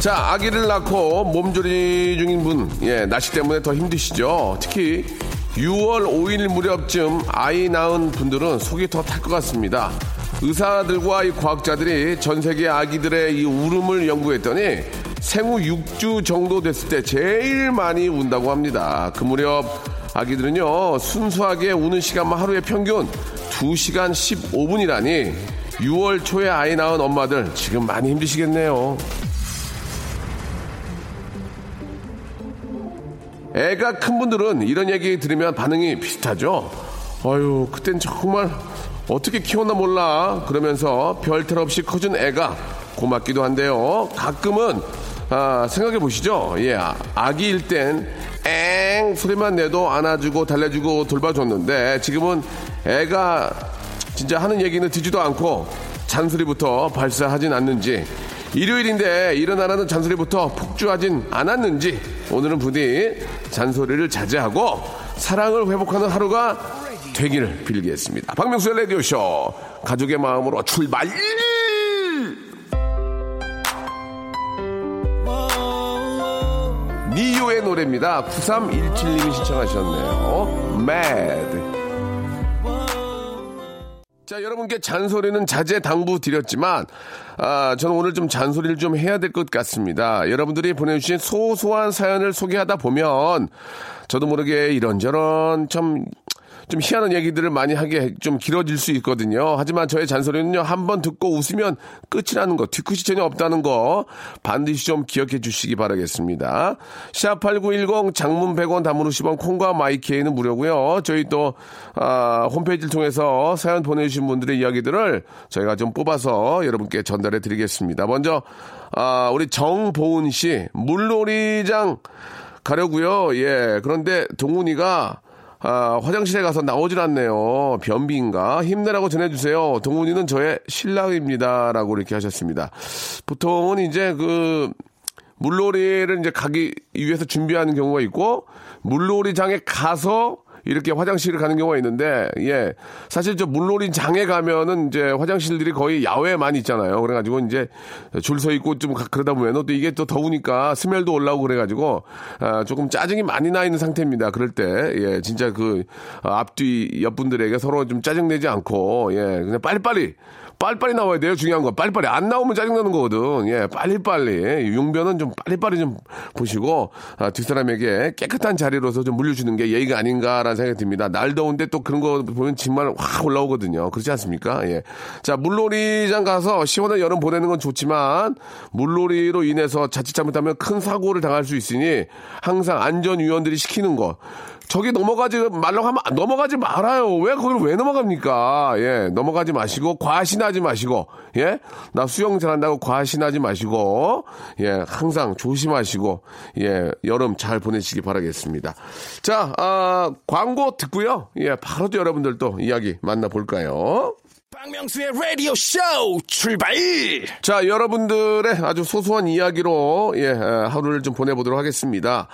자 아기를 낳고 몸조리 중인 분 예, 날씨 때문에 더 힘드시죠 특히 6월 5일 무렵쯤 아이 낳은 분들은 속이 더 탈 것 같습니다 의사들과 이 과학자들이 전 세계 아기들의 이 울음을 연구했더니 생후 6주 정도 됐을 때 제일 많이 운다고 합니다. 그 무렵 아기들은요, 순수하게 우는 시간만 하루에 평균 2시간 15분이라니 6월 초에 아이 낳은 엄마들 지금 많이 힘드시겠네요. 애가 큰 분들은 이런 얘기 들으면 반응이 비슷하죠. 아유, 그땐 정말 어떻게 키웠나 몰라. 그러면서 별탈 없이 커준 애가 고맙기도 한데요. 가끔은 아, 생각해 보시죠. 예, 아, 아기일 땐 엥 소리만 내도 안아주고 달래주고 돌봐줬는데 지금은 애가 진짜 하는 얘기는 듣지도 않고 잔소리부터 발사하진 않는지 일요일인데 일어나라는 잔소리부터 폭주하진 않았는지 오늘은 부디 잔소리를 자제하고 사랑을 회복하는 하루가 되기를 빌겠습니다. 박명수의 라디오쇼 가족의 마음으로 출발! 니오의 노래입니다. 9317님이 신청하셨네요. Mad. 자, 여러분께 잔소리는 자제 당부 드렸지만, 아, 저는 오늘 좀 잔소리를 좀 해야 될 것 같습니다. 여러분들이 보내주신 소소한 사연을 소개하다 보면, 저도 모르게 이런저런 좀, 좀 희한한 얘기들을 많이 하게 좀 길어질 수 있거든요. 하지만 저의 잔소리는요, 한 번 듣고 웃으면 끝이라는 거, 뒤끝이 전혀 없다는 거, 반드시 좀 기억해 주시기 바라겠습니다. 샵8910 장문 100원 담은 50원 콩과 마이케이는 무료고요 저희 또, 아, 홈페이지를 통해서 사연 보내주신 분들의 이야기들을 저희가 좀 뽑아서 여러분께 전달해 드리겠습니다. 먼저, 아, 우리 정보은 씨, 물놀이장 가려고요 예. 그런데 동훈이가 아, 화장실에 가서 나오질 않네요. 변비인가? 힘내라고 전해주세요. 동훈이는 저의 신랑입니다. 라고 이렇게 하셨습니다. 보통은 이제 그, 물놀이를 이제 가기 위해서 준비하는 경우가 있고, 물놀이장에 가서 이렇게 화장실을 가는 경우가 있는데, 예. 사실 저 물놀이 장에 가면은 이제 화장실들이 거의 야외에 많이 있잖아요. 그래가지고 이제 줄 서 있고 좀 가- 그러다 보면 또 이게 또 더우니까 스멜도 올라오고 그래가지고, 아, 조금 짜증이 많이 나 있는 상태입니다. 그럴 때, 예. 진짜 그, 아, 앞뒤 옆분들에게 서로 좀 짜증 내지 않고, 예. 그냥 빨리빨리. 빨리빨리 나와야 돼요. 중요한 거. 빨리빨리. 안 나오면 짜증나는 거거든. 예, 빨리빨리. 용변은 좀 빨리빨리 좀 보시고, 아, 뒷사람에게 깨끗한 자리로서 좀 물려주는 게 예의가 아닌가라는 생각이 듭니다. 날 더운데 또 그런 거 보면 정말 확 올라오거든요. 그렇지 않습니까? 예. 자, 물놀이장 가서 시원한 여름 보내는 건 좋지만, 물놀이로 인해서 자칫 잘못하면 큰 사고를 당할 수 있으니, 항상 안전위원들이 시키는 거. 저기 넘어가지 말라고 하면 넘어가지 말아요. 왜 거기를 왜 넘어갑니까? 예, 넘어가지 마시고 과신하지 마시고 예, 나 수영 잘한다고 과신하지 마시고 예, 항상 조심하시고 예, 여름 잘 보내시기 바라겠습니다. 자, 아, 광고 듣고요. 예, 바로 또 여러분들 또 이야기 만나볼까요? 박명수의 Radio Show 출발. 자, 여러분들의 아주 소소한 이야기로, 예, 에, 하루를 좀 보내보도록 하겠습니다.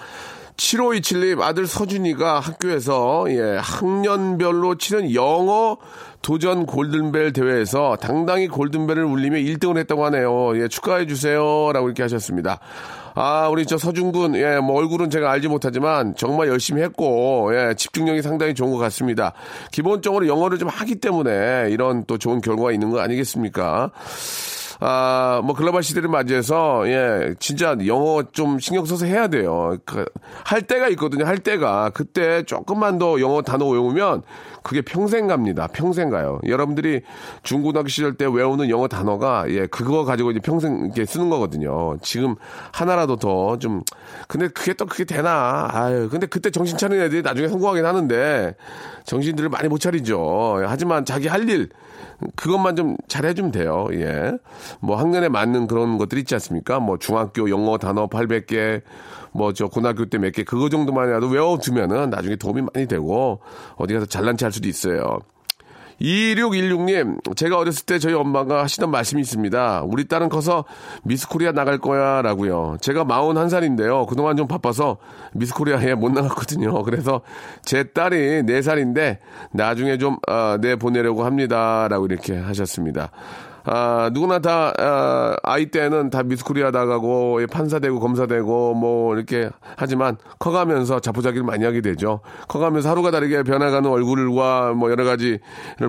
7527님, 아들 서준이가 학교에서, 예, 학년별로 치는 영어 도전 골든벨 대회에서 당당히 골든벨을 울리며 1등을 했다고 하네요. 예, 축하해 주세요. 라고 이렇게 하셨습니다. 아, 우리 저 서준군, 예, 뭐 얼굴은 제가 알지 못하지만 정말 열심히 했고, 예, 집중력이 상당히 좋은 것 같습니다. 기본적으로 영어를 좀 하기 때문에 이런 또 좋은 결과가 있는 거 아니겠습니까? 아, 뭐 글로벌 시대를 맞이해서 예, 진짜 영어 좀 신경 써서 해야 돼요. 그, 할 때가 있거든요. 할 때가 그때 조금만 더 영어 단어 외우면 그게 평생 갑니다. 평생 가요. 여러분들이 중고등학교 시절 때 외우는 영어 단어가 예, 그거 가지고 이제 평생 이렇게 쓰는 거거든요. 지금 하나라도 더 좀 근데 그게 또 그게 되나? 아유, 근데 그때 정신 차리는 애들이 나중에 성공하긴 하는데 정신들을 많이 못 차리죠. 하지만 자기 할 일 그것만 좀 잘해주면 돼요. 예. 뭐 학년에 맞는 그런 것들 있지 않습니까? 뭐 중학교 영어 단어 800개, 뭐 저 고등학교 때 몇 개, 그거 정도만이라도 외워두면은 나중에 도움이 많이 되고 어디 가서 잘난 체할 수도 있어요. 2616님, 제가 어렸을 때 저희 엄마가 하시던 말씀이 있습니다. 우리 딸은 커서 미스 코리아 나갈 거야 라고요. 제가 41살인데요. 그동안 좀 바빠서 미스 코리아에 못 나갔거든요. 그래서 제 딸이 4살인데 나중에 좀, 어, 내보내려고 합니다. 라고 이렇게 하셨습니다. 아, 누구나 다, 아, 아이 때는 다 미스코리아 나가고, 판사되고, 검사되고, 뭐, 이렇게 하지만, 커가면서 자포자기를 많이 하게 되죠. 커가면서 하루가 다르게 변해가는 얼굴과 뭐, 여러 가지를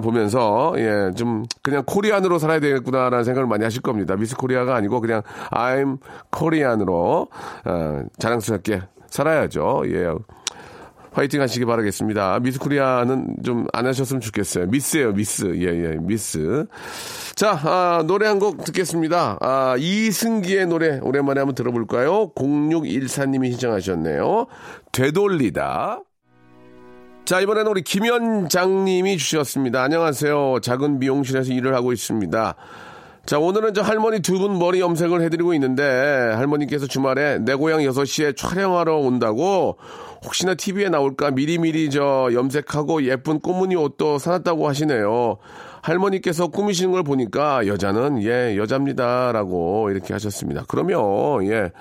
보면서, 예, 좀, 그냥 코리안으로 살아야 되겠구나라는 생각을 많이 하실 겁니다. 미스코리아가 아니고, 그냥, I'm 코리안으로, 어, 자랑스럽게 살아야죠. 예. 화이팅 하시기 바라겠습니다. 미스 코리아는 좀 안 하셨으면 좋겠어요. 미스예요, 미스. 예, 예, 미스. 자, 아, 노래 한 곡 듣겠습니다. 아, 이승기의 노래 오랜만에 한번 들어볼까요? 0614님이 신청하셨네요. 되돌리다. 자, 이번에는 우리 김현장님이 주셨습니다. 안녕하세요. 작은 미용실에서 일을 하고 있습니다. 자, 오늘은 저 할머니 두 분 머리 염색을 해드리고 있는데, 할머니께서 주말에 내 고향 6시에 촬영하러 온다고, 혹시나 TV에 나올까 미리미리 저 염색하고 예쁜 꽃무늬 옷도 사놨다고 하시네요. 할머니께서 꾸미시는 걸 보니까 여자는 예, 여자입니다 라고 이렇게 하셨습니다. 그러면 예,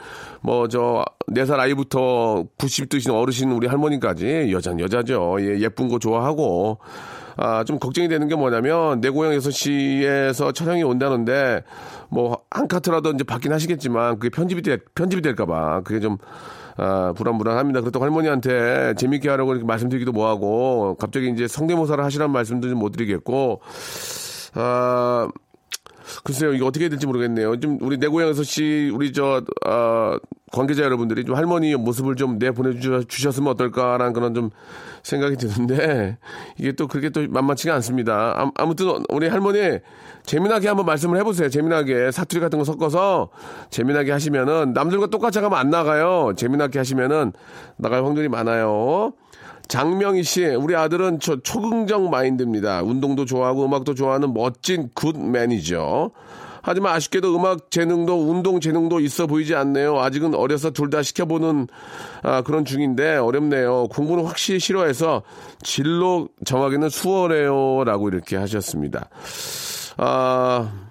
뭐저네살 아이부터 90 드신 어르신 우리 할머니까지 여자는 여자죠. 예, 예쁜 거 좋아하고 아, 좀 걱정이 되는 게 뭐냐면, 내 고향 6시에서 촬영이 온다는데, 뭐, 한 카트라도 이제 받긴 하시겠지만, 그게 편집이 될, 편집이 될까봐, 그게 좀, 아, 불안불안합니다. 그렇다고 할머니한테 재밌게 하라고 이렇게 말씀드리기도 뭐하고, 갑자기 이제 성대모사를 하시라는 말씀도 좀 못 드리겠고, 아, 글쎄요, 이게 어떻게 될지 모르겠네요. 좀 우리 내 고향에서 씨, 우리 저, 아, 관계자 여러분들이 좀 할머니 모습을 좀 내보내주셨으면 어떨까라는 그런 좀 생각이 드는데, 이게 또 그렇게 또 만만치가 않습니다. 아 무튼 우리 할머니 재미나게 한번 말씀을 해보세요. 재미나게 사투리 같은 거 섞어서 재미나게 하시면은 남들과 똑같이 하면 안 나가요. 재미나게 하시면은 나갈 확률이 많아요. 장명희 씨, 우리 아들은 초, 초긍정 마인드입니다. 운동도 좋아하고 음악도 좋아하는 멋진 굿맨이죠. 하지만 아쉽게도 음악 재능도 운동 재능도 있어 보이지 않네요. 아직은 어려서 둘 다 시켜보는 아, 그런 중인데 어렵네요. 공부는 확실히 싫어해서 진로 정하기는 수월해요라고 이렇게 하셨습니다. 아,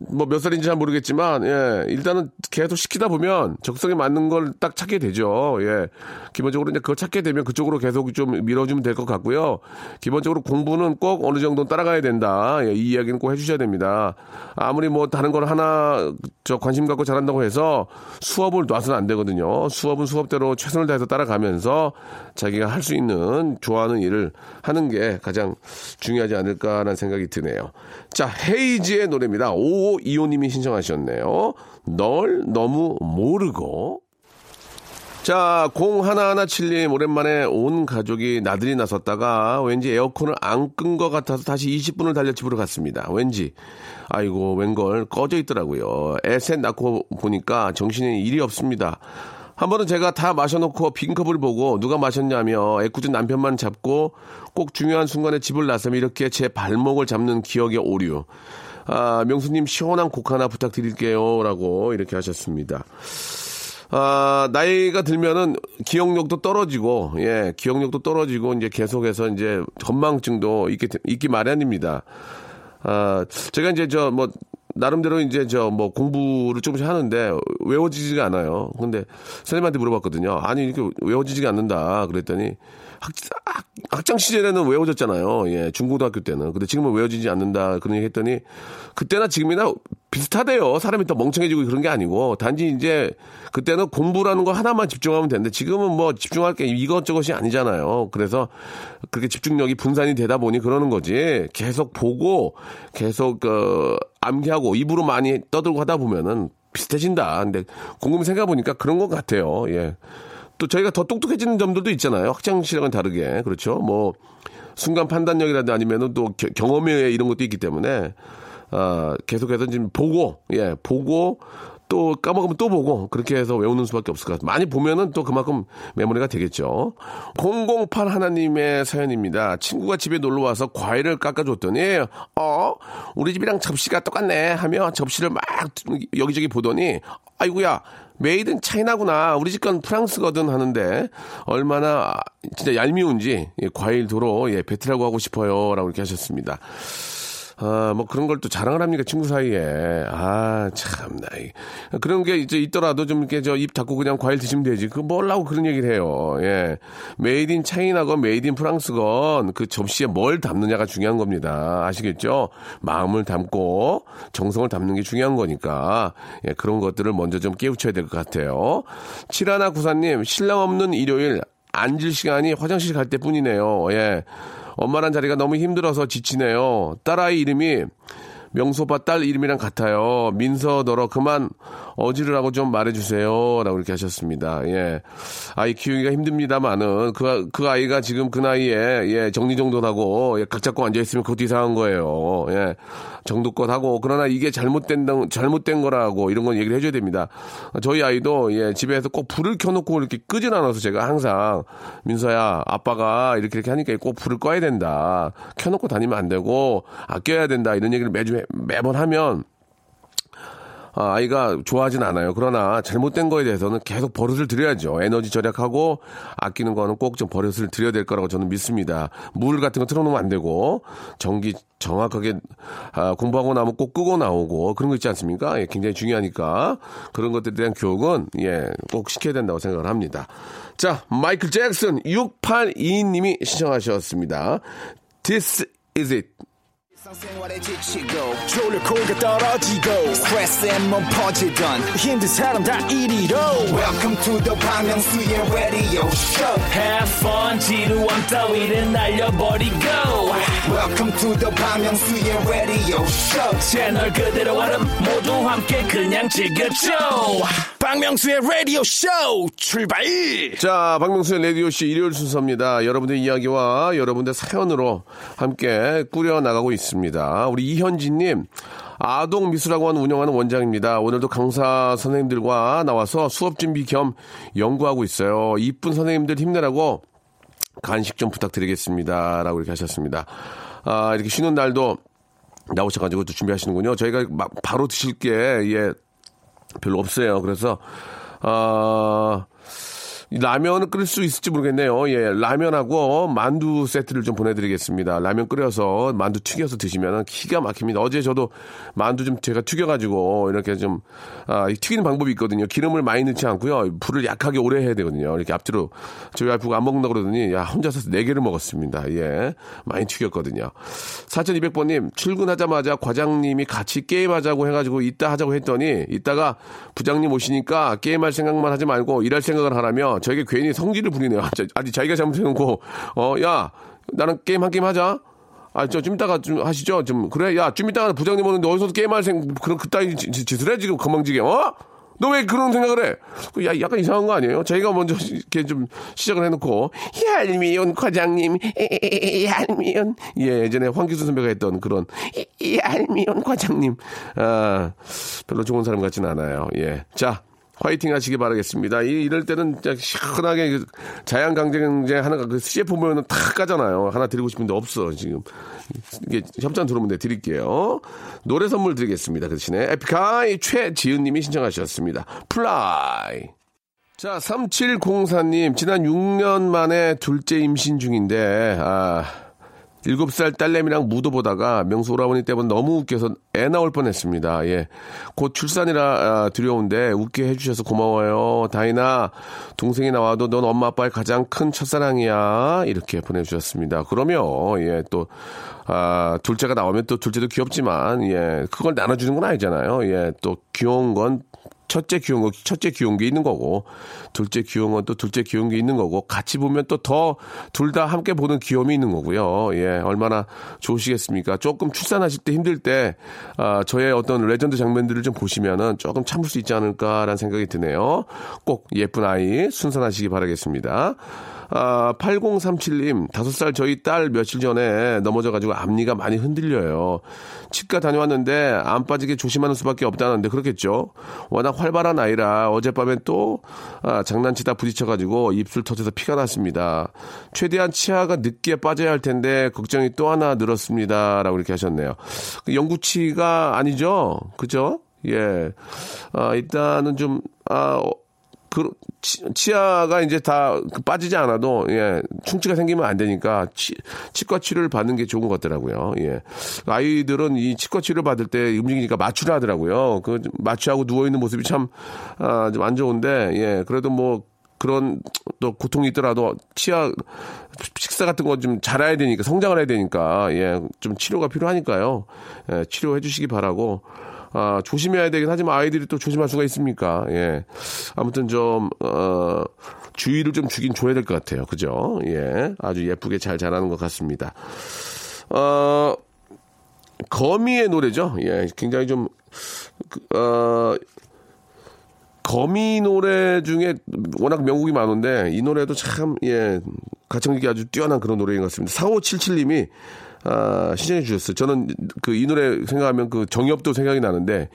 뭐 몇 살인지 잘 모르겠지만, 예, 일단은 계속 시키다 보면 적성에 맞는 걸 딱 찾게 되죠. 예. 기본적으로 이제 그거 찾게 되면 그쪽으로 계속 좀 밀어주면 될 것 같고요. 기본적으로 공부는 꼭 어느 정도 따라가야 된다. 예, 이 이야기는 꼭 해주셔야 됩니다. 아무리 뭐 다른 걸 하나 저 관심 갖고 잘한다고 해서 수업을 놔서는 안 되거든요. 수업은 수업대로 최선을 다해서 따라가면서 자기가 할 수 있는 좋아하는 일을 하는 게 가장 중요하지 않을까라는 생각이 드네요. 자, 헤이지의 노래입니다. 5525님이 신청하셨네요. 널 너무 모르고. 자, 0117님, 오랜만에 온 가족이 나들이 나섰다가 왠지 에어컨을 안 끈 것 같아서 다시 20분을 달려 집으로 갔습니다. 왠지. 아이고, 웬걸 꺼져 있더라고요. 애셋 낳고 보니까 정신에 일이 없습니다. 한 번은 제가 다 마셔놓고 빈컵을 보고 누가 마셨냐며 애꿎은 남편만 잡고 꼭 중요한 순간에 집을 나서면 이렇게 제 발목을 잡는 기억의 오류. 아, 명수님 시원한 곡 하나 부탁드릴게요. 라고 이렇게 하셨습니다. 아, 나이가 들면은 기억력도 떨어지고, 예, 기억력도 떨어지고, 이제 계속해서 이제 건망증도 있기, 있기 마련입니다. 아, 제가 이제 저 뭐, 나름대로 이제 저 뭐 공부를 조금씩 하는데 외워지지가 않아요. 근데 선생님한테 물어봤거든요. 아니, 이렇게 외워지지가 않는다. 그랬더니 학, 학, 장 시절에는 외워졌잖아요. 예, 중고등학교 때는. 근데 지금은 외워지지 않는다. 그런 얘기 했더니 그때나 지금이나 비슷하대요. 사람이 더 멍청해지고 그런 게 아니고 단지 이제 그때는 공부라는 거 하나만 집중하면 되는데 지금은 뭐 집중할 게 이것저것이 아니잖아요. 그래서 그렇게 집중력이 분산이 되다 보니 그러는 거지. 계속 보고 계속 그 암기하고 입으로 많이 떠들고 하다 보면은 비슷해진다. 근데 곰곰이 생각해 보니까 그런 것 같아요. 예. 또 저희가 더 똑똑해지는 점들도 있잖아요. 학창시절과는 다르게. 그렇죠. 뭐, 순간 판단력이라든지 아니면은 또 경험에 이런 것도 있기 때문에, 아, 계속해서 지금 보고, 예, 보고 또 까먹으면 또 보고 그렇게 해서 외우는 수밖에 없을 것 같아요. 많이 보면은 또 그만큼 메모리가 되겠죠. 008 하나님의 사연입니다. 친구가 집에 놀러 와서 과일을 깎아줬더니 어 우리 집이랑 접시가 똑같네 하며 접시를 막 여기저기 보더니 아이고야 made in China구나. 우리 집 건 프랑스거든 하는데 얼마나 진짜 얄미운지 예, 과일 도로 예, 뱉으라고 하고 싶어요라고 이렇게 하셨습니다. 아, 뭐 그런 걸 또 자랑을 합니까, 친구 사이에. 아, 참나. 그런 게 이제 있더라도 좀 이렇게 저 입 닫고 그냥 과일 드시면 되지. 그 뭘라고 그런 얘기를 해요. 예. made in China건 made in France건 그 접시에 뭘 담느냐가 중요한 겁니다. 아시겠죠? 마음을 담고 정성을 담는 게 중요한 거니까. 예, 그런 것들을 먼저 좀 깨우쳐야 될 것 같아요. 칠하나 구사님, 신랑 없는 일요일 앉을 시간이 화장실 갈 때뿐이네요. 예. 엄마란 자리가 너무 힘들어서 지치네요. 딸아이 이름이 명소빠 딸 이름이랑 같아요. 민서 너러 그만 어지르라고 좀 말해주세요. 라고 이렇게 하셨습니다. 예. 아이 키우기가 힘듭니다만은 그, 그 아이가 지금 그 나이에 예, 정리정돈하고 예, 각 잡고 앉아있으면 그것도 이상한 거예요. 예. 정도껏 하고 그러나 이게 잘못된 잘못된 거라고 이런 건 얘기를 해줘야 됩니다. 저희 아이도 예, 집에서 꼭 불을 켜놓고 이렇게 끄진 않아서 제가 항상 민서야 아빠가 이렇게 이렇게 하니까 꼭 불을 꺼야 된다. 켜놓고 다니면 안 되고 아껴야 된다 이런 얘기를 매주 매번 하면 아, 아이가 좋아하진 않아요. 그러나 잘못된 거에 대해서는 계속 버릇을 들여야죠. 에너지 절약하고 아끼는 거는 꼭 좀 버릇을 들여야 될 거라고 저는 믿습니다. 물 같은 거 틀어놓으면 안 되고 전기 정확하게 아, 공부하고 나면 꼭 끄고 나오고 그런 거 있지 않습니까? 예, 굉장히 중요하니까 그런 것들에 대한 교육은 예, 꼭 시켜야 된다고 생각을 합니다. 자, 마이클 잭슨 682님이 신청하셨습니다. This is it. 생활에 지치고, 졸려 코가 떨어지고, 스트레스에 몸 퍼지던, 힘든 사람 다 이리로. welcome to the Bang Myung-soo's radio show Have fun 지루함 따위를 날려버리고 welcome to the Bang Myung-soo's radio show 채널 그대로 얼음 모두 함께 그냥 즐겨줘 박명수의 라디오 쇼 출발 자, 박명수의 라디오씨 일요일 순서입니다. 여러분의 이야기와 여러분의 사연으로 함께 꾸려 나가고 있습니다. 우리 이현진님, 아동 미술학원 운영하는 원장입니다. 오늘도 강사 선생님들과 나와서 수업 준비 겸 연구하고 있어요. 이쁜 선생님들 힘내라고 간식 좀 부탁드리겠습니다. 라고 이렇게 하셨습니다. 아, 이렇게 쉬는 날도 나오셔가지고 또 준비하시는군요. 저희가 막 바로 드실 게, 예, 별로 없어요. 그래서 아 라면을 끓일 수 있을지 모르겠네요. 예, 라면하고 만두 세트를 좀 보내드리겠습니다. 라면 끓여서 만두 튀겨서 드시면 기가 막힙니다. 어제 저도 만두 좀 제가 튀겨가지고 이렇게 좀 아, 튀기는 방법이 있거든요. 기름을 많이 넣지 않고요. 불을 약하게 오래 해야 되거든요. 이렇게 앞뒤로 저희 와이프가 안 먹는다 그러더니 야 혼자서 네 개를 먹었습니다. 예, 많이 튀겼거든요. 4200번님 출근하자마자 과장님이 같이 게임하자고 해가지고 이따 하자고 했더니 이따가 부장님 오시니까 게임할 생각만 하지 말고 일할 생각을 하라며 저에게 괜히 성질을 부리네요. 자- 아니 자기가 잘못해놓고 어 야 나는 게임 한 게임 하자. 아, 저, 좀 이따가 좀 하시죠. 좀, 그래. 야, 좀 이따가 부장님 오는데 어디서 게임할 생, 그런, 그따위 짓을 해, 지금, 건방지게, 어? 너 왜 그런 생각을 해? 그 야, 약간 이상한 거 아니에요? 저희가 먼저 이렇게 좀 시작을 해놓고, 얄미운 과장님, 얄미운. 예, 예전에 황기수 선배가 했던 그런, 얄미운 과장님. 아, 별로 좋은 사람 같진 않아요. 예. 자, 화이팅 하시기 바라겠습니다. 이, 이럴 때는 시원하게 그 자양 강장제 하나가 그 CF 보면은 탁 까잖아요. 하나 드리고 싶은데 없어, 지금. 이게 협찬 들어오면 내 드릴게요. 노래 선물 드리겠습니다. 그 대신에 에픽하이 최지은 님이 신청하셨습니다. Fly. 자, 3704님, 지난 6년 만에 둘째 임신 중인데, 아, 7살 딸내미랑 무도 보다가 명수 오라버니 때문에 너무 웃겨서 애 나올 뻔했습니다. 예. 곧 출산이라 아, 두려운데 웃게 해주셔서 고마워요. 다이나, 동생이 나와도 넌 엄마 아빠의 가장 큰 첫사랑이야. 이렇게 보내주셨습니다. 그러면, 예, 또, 아, 둘째가 나오면 또 둘째도 귀엽지만, 예, 그걸 나눠주는 건 아니잖아요. 예, 또 귀여운 건 첫째 귀여운 거, 첫째 귀여운 게 있는 거고, 둘째 귀여운 건 또 둘째 귀여운 게 있는 거고, 같이 보면 또 더 둘 다 함께 보는 귀여움이 있는 거고요. 예, 얼마나 좋으시겠습니까? 조금 출산하실 때 힘들 때, 아, 저의 어떤 레전드 장면들을 좀 보시면은 조금 참을 수 있지 않을까라는 생각이 드네요. 꼭 예쁜 아이 순산하시기 바라겠습니다. 아, 8037님, 5살 저희 딸 며칠 전에 넘어져가지고 앞니가 많이 흔들려요. 치과 다녀왔는데 안 빠지게 조심하는 수밖에 없다는데 그렇겠죠. 워낙 활발한 아이라 어젯밤에 또 아, 장난치다 부딪혀가지고 입술 터져서 피가 났습니다. 최대한 치아가 늦게 빠져야 할 텐데 걱정이 또 하나 늘었습니다. 라고 이렇게 하셨네요. 그 영구치가 아니죠? 그죠? 예. 아, 일단은 좀, 아, 어, 그, 치, 아가 이제 다 빠지지 않아도, 예, 충치가 생기면 안 되니까, 치, 치과 치료를 받는 게 좋은 것 같더라고요. 예. 아이들은 이 치과 치료 받을 때 움직이니까 마취를 하더라고요. 그, 마취하고 누워 있는 모습이 참, 아, 좀 안 좋은데, 예, 그래도 뭐, 그런 또 고통이 있더라도 치아 식사 같은 거 좀 잘해야 되니까 성장을 해야 되니까 예 좀 치료가 필요하니까요 예, 치료해 주시기 바라고 아, 조심해야 되긴 하지만 아이들이 또 조심할 수가 있습니까? 예. 아무튼 좀, 어, 주의를 좀 주긴 줘야 될 것 같아요. 그죠? 예. 아주 예쁘게 잘 자라는 것 같습니다. 어, 거미의 노래죠. 예. 굉장히 좀, 그, 어, 거미 노래 중에 워낙 명곡이 많은데 이 노래도 참, 예, 가창력이 아주 뛰어난 그런 노래인 것 같습니다. 4577님이 아, 신청해 주셨어요. 저는 그 이 노래 생각하면 그 정엽도 생각이 나는데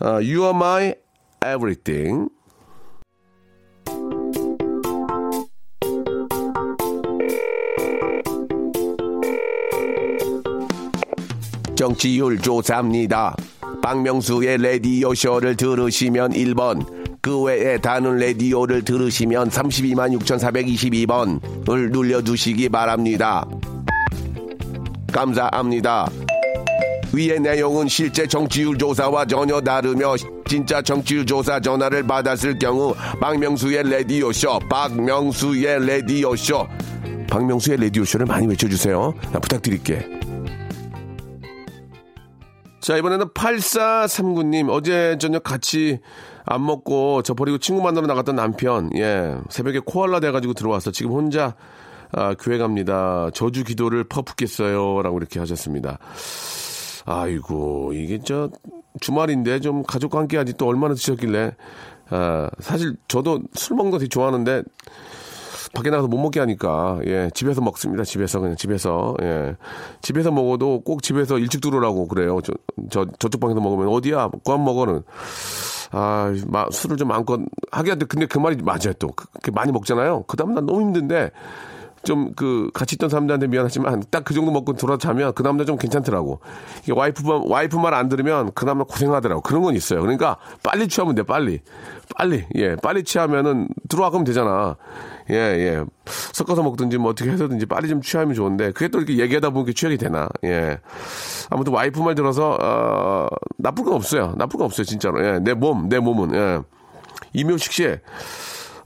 아, You are my everything. 정치율 조사입니다. 박명수의 라디오 쇼를 들으시면 1번, 그 외에 다른 라디오를 들으시면 32만 6,422번을 눌러주시기 바랍니다. 감사합니다. 위의 내용은 실제 정치율 조사와 전혀 다르며 진짜 정치율 조사 전화를 받았을 경우 박명수의 레디오쇼 박명수의 레디오쇼 박명수의 레디오쇼를 많이 외쳐주세요. 부탁드릴게. 자 이번에는 8439님 어제 저녁 같이 안 먹고 저 버리고 친구 만나러 나갔던 남편 예 새벽에 코알라 돼가지고 들어왔어 지금 혼자 아, 교회 갑니다. 저주 기도를 퍼붓겠어요. 라고 이렇게 하셨습니다. 아이고, 이게 저 주말인데 좀 가족과 함께 하지 또 얼마나 드셨길래. 아, 사실 저도 술 먹는 거 되게 좋아하는데 밖에 나가서 못 먹게 하니까 예 집에서 먹습니다 집에서 그냥 집에서 예 집에서 먹어도 꼭 집에서 일찍 들어오라고 그래요 저, 저 저쪽 방에서 먹으면 어디야 그안 먹어는 아 마, 술을 좀 안껏 하게 하는데 근데 그 말이 맞아요 또 그, 많이 먹잖아요 그 다음 날 너무 힘든데 좀 그 같이 있던 사람들한테 미안하지만 딱 그 정도 먹고 돌아 자면 그 남자 좀 괜찮더라고. 이게 와이프만 와이프 말 안 들으면 그 남자 고생하더라고. 그런 건 있어요. 그러니까 빨리 취하면 돼. 빨리. 빨리. 예. 빨리 취하면은 들어와 그면 되잖아. 예, 예. 섞어서 먹든지 뭐 어떻게 해서든지 빨리 좀 취하면 좋은데 그게 또 이렇게 얘기하다 보니까 취하게 되나. 예. 아무튼 와이프 말 들어서 어 나쁠 건 없어요. 나쁠 건 없어요, 진짜로. 예. 내 몸, 내 몸은 예. 이묘식 씨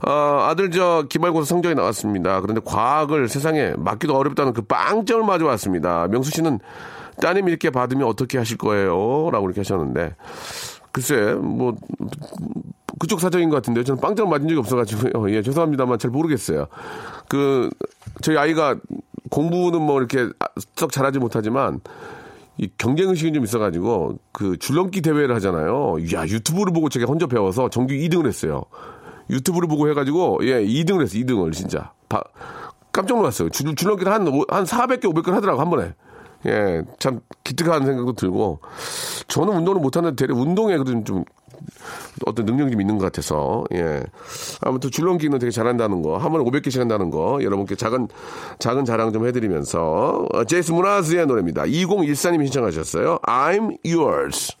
어, 아들 저 기말고사 성적이 나왔습니다. 그런데 과학을 세상에 맞기도 어렵다는 그 빵점을 맞아왔습니다. 명수 씨는 따님 이렇게 받으면 어떻게 하실 거예요? 라고 이렇게 하셨는데 글쎄 뭐 그쪽 사정인 것 같은데 저는 빵점 맞은 적이 없어가지고요. 예 죄송합니다만 잘 모르겠어요. 그 저희 아이가 공부는 뭐 이렇게 썩 잘하지 못하지만 이 경쟁 의식이 좀 있어가지고 그 줄넘기 대회를 하잖아요. 야 유튜브를 보고 제가 혼자 배워서 정규 2등을 했어요. 유튜브를 보고 해가지고 예 2등을 했어 2등을 진짜 바, 깜짝 놀랐어요. 줄, 줄넘기를 한, 한 400개, 500개 하더라고, 한 번에. 예, 참, 기특한 생각도 들고. 저는 운동을 못하는데 대략 운동에 그래도 좀 어떤 능력이 좀 있는 것 같아서, 예. 아무튼 줄넘기는 되게 잘한다는 거, 한 번에 500개씩 한다는 거, 여러분께 작은, 작은 자랑 좀 해드리면서, 어, 제이스 무라즈의 노래입니다. 2014님이 신청하셨어요. I'm yours.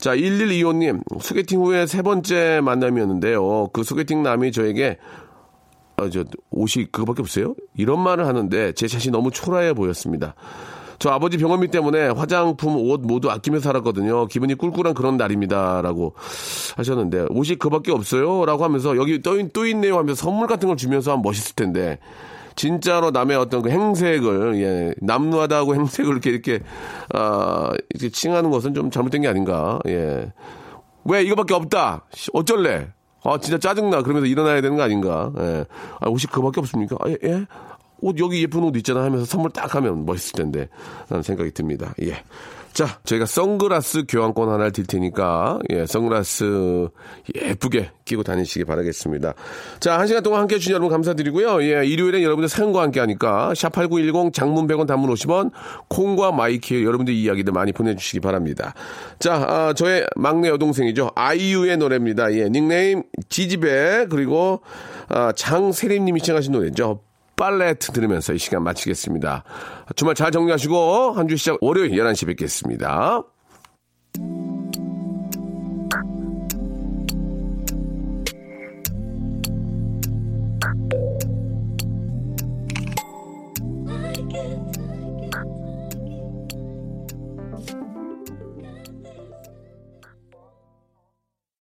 자, 1125님, 소개팅 후에 세 번째 만남이었는데요. 그 소개팅 남이 저에게, 어, 저, 옷이 그거밖에 없어요? 이런 말을 하는데 제 자신이 너무 초라해 보였습니다. 저 아버지 병원비 때문에 화장품, 옷 모두 아끼며 살았거든요. 기분이 꿀꿀한 그런 날입니다. 라고 하셨는데, 옷이 그밖에 없어요? 라고 하면서, 여기 또, 있- 또 있네요 하면서 선물 같은 걸 주면서 하면 멋있을 텐데, 진짜로 남의 어떤 그 행색을, 예, 남루하다고 행색을 이렇게, 이렇게, 아, 이렇게 칭하는 것은 좀 잘못된 게 아닌가, 예. 왜 이거밖에 없다? 씨, 어쩔래? 아, 진짜 짜증나. 그러면서 일어나야 되는 거 아닌가? 예. 아, 옷이 그거밖에 없습니까? 아, 예, 예? 옷, 여기 예쁜 옷 있잖아 하면서 선물 딱 하면 멋있을 텐데. 라는 생각이 듭니다. 예. 자, 저희가 선글라스 교환권 하나를 드릴 테니까, 예, 선글라스 예쁘게 끼고 다니시기 바라겠습니다. 자, 한 시간 동안 함께 해주신 여러분 감사드리고요. 예, 일요일엔 여러분들 사연과 함께 하니까, 샵8910 장문 100원 단문 50원, 콩과 마이K 여러분들 이야기들 많이 보내주시기 바랍니다. 자, 아, 저의 막내 여동생이죠. 아이유의 노래입니다. 예, 닉네임 지지배, 그리고, 아, 장세림님이 신청하신 노래죠. 팔레트 들으면서 이 시간 마치겠습니다. 주말 잘 정리하시고 한 주 시작 월요일 11시 뵙겠습니다.